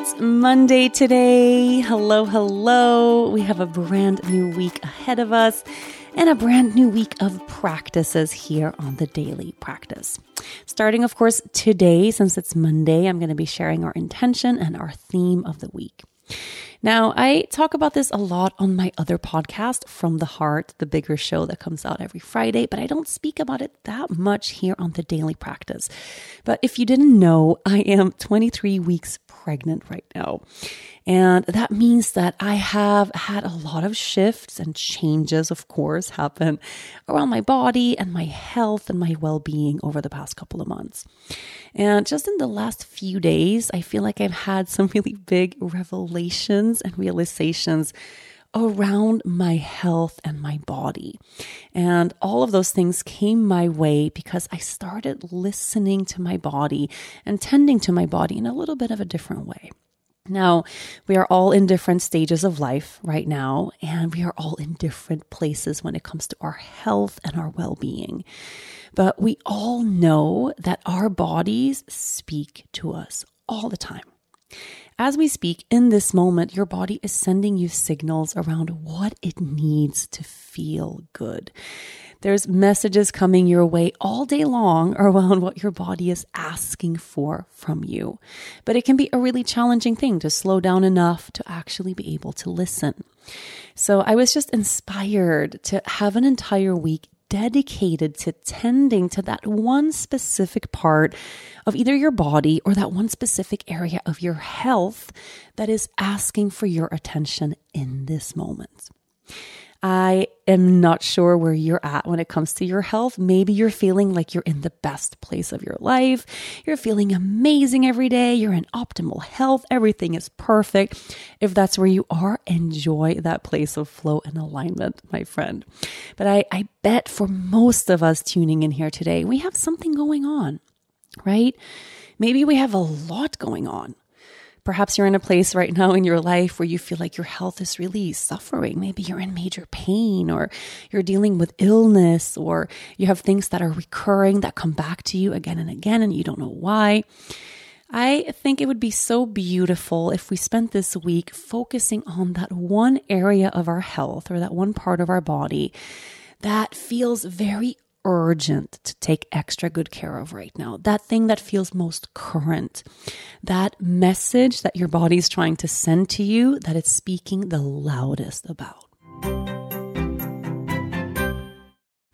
It's Monday today. Hello, hello. We have a brand new week ahead of us and a brand new week of practices here on the Daily Practice. Starting, of course, today, since it's Monday, I'm going to be sharing our intention and our theme of the week. Now, I talk about this a lot on my other podcast, From the Heart, the bigger show that comes out every Friday, but I don't speak about it that much here on the daily practice. But if you didn't know, I am 23 weeks pregnant right now. And that means that I have had a lot of shifts and changes, of course, happen around my body and my health and my well being over the past couple of months. And just in the last few days, I feel like I've had some really big revelations and realizations around my health and my body. And all of those things came my way because I started listening to my body and tending to my body in a little bit of a different way. Now, we are all in different stages of life right now, and we are all in different places when it comes to our health and our well being. But we all know that our bodies speak to us all the time. As we speak in this moment, your body is sending you signals around what it needs to feel good. There's messages coming your way all day long around what your body is asking for from you. But it can be a really challenging thing to slow down enough to actually be able to listen. So I was just inspired to have an entire week dedicated to tending to that one specific part of either your body or that one specific area of your health that is asking for your attention in this moment. I am not sure where you're at when it comes to your health. Maybe you're feeling like you're in the best place of your life. You're feeling amazing every day. You're in optimal health. Everything is perfect. If that's where you are, enjoy that place of flow and alignment, my friend. But I, I bet for most of us tuning in here today, we have something going on, right? Maybe we have a lot going on. Perhaps you're in a place right now in your life where you feel like your health is really suffering. Maybe you're in major pain or you're dealing with illness or you have things that are recurring that come back to you again and again and you don't know why. I think it would be so beautiful if we spent this week focusing on that one area of our health or that one part of our body that feels very urgent to take extra good care of right now. That thing that feels most current. That message that your body is trying to send to you that it's speaking the loudest about.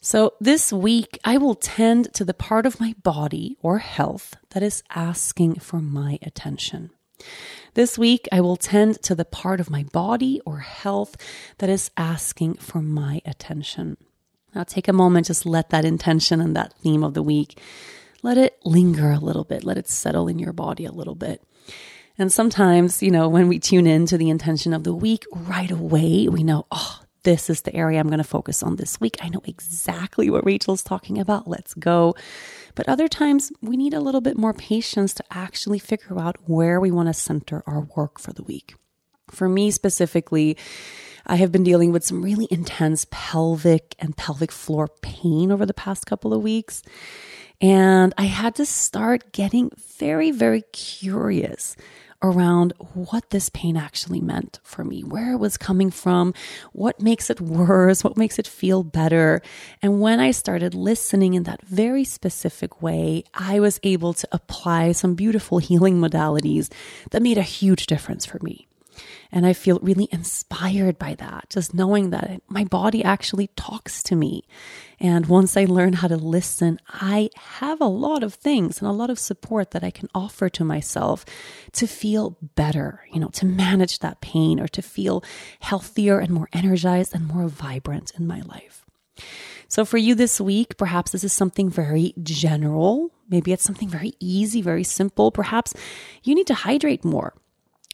So this week, I will tend to the part of my body or health that is asking for my attention. This week, I will tend to the part of my body or health that is asking for my attention. Now, take a moment, just let that intention and that theme of the week, let it linger a little bit, let it settle in your body a little bit. And sometimes, you know, when we tune in to the intention of the week right away, we know, oh, this is the area I'm going to focus on this week. I know exactly what Rachel's talking about. Let's go. But other times we need a little bit more patience to actually figure out where we want to center our work for the week. For me specifically, I have been dealing with some really intense pelvic and pelvic floor pain over the past couple of weeks. And I had to start getting very, very curious around what this pain actually meant for me, where it was coming from, what makes it worse, what makes it feel better. And when I started listening in that very specific way, I was able to apply some beautiful healing modalities that made a huge difference for me. And I feel really inspired by that, just knowing that my body actually talks to me. And once I learn how to listen, I have a lot of things and a lot of support that I can offer to myself to feel better, you know, to manage that pain or to feel healthier and more energized and more vibrant in my life. So for you this week, perhaps this is something very general. Maybe it's something very easy, very simple. Perhaps you need to hydrate more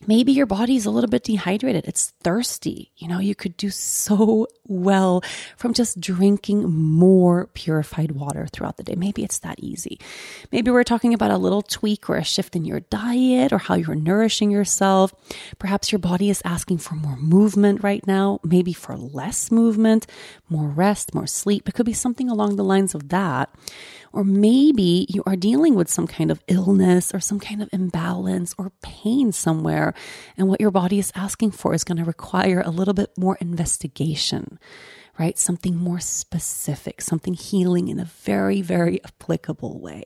maybe your body's a little bit dehydrated. It's thirsty. You know, you could do so well from just drinking more purified water throughout the day. Maybe it's that easy. Maybe we're talking about a little tweak or a shift in your diet or how you're nourishing yourself. Perhaps your body is asking for more movement right now, maybe for less movement, more rest, more sleep. It could be something along the lines of that. Or maybe you are dealing with some kind of illness or some kind of imbalance or pain somewhere. And what your body is asking for is going to require a little bit more investigation, right? Something more specific, something healing in a very, very applicable way.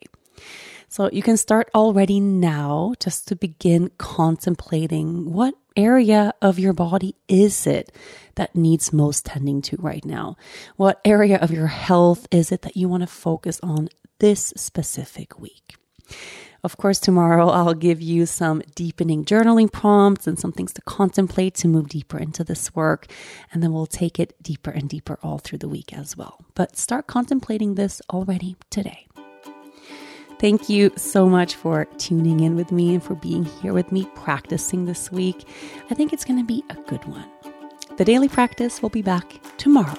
So you can start already now just to begin contemplating what area of your body is it that needs most tending to right now? What area of your health is it that you want to focus on this specific week? Of course, tomorrow I'll give you some deepening journaling prompts and some things to contemplate to move deeper into this work. And then we'll take it deeper and deeper all through the week as well. But start contemplating this already today. Thank you so much for tuning in with me and for being here with me practicing this week. I think it's going to be a good one. The daily practice will be back tomorrow.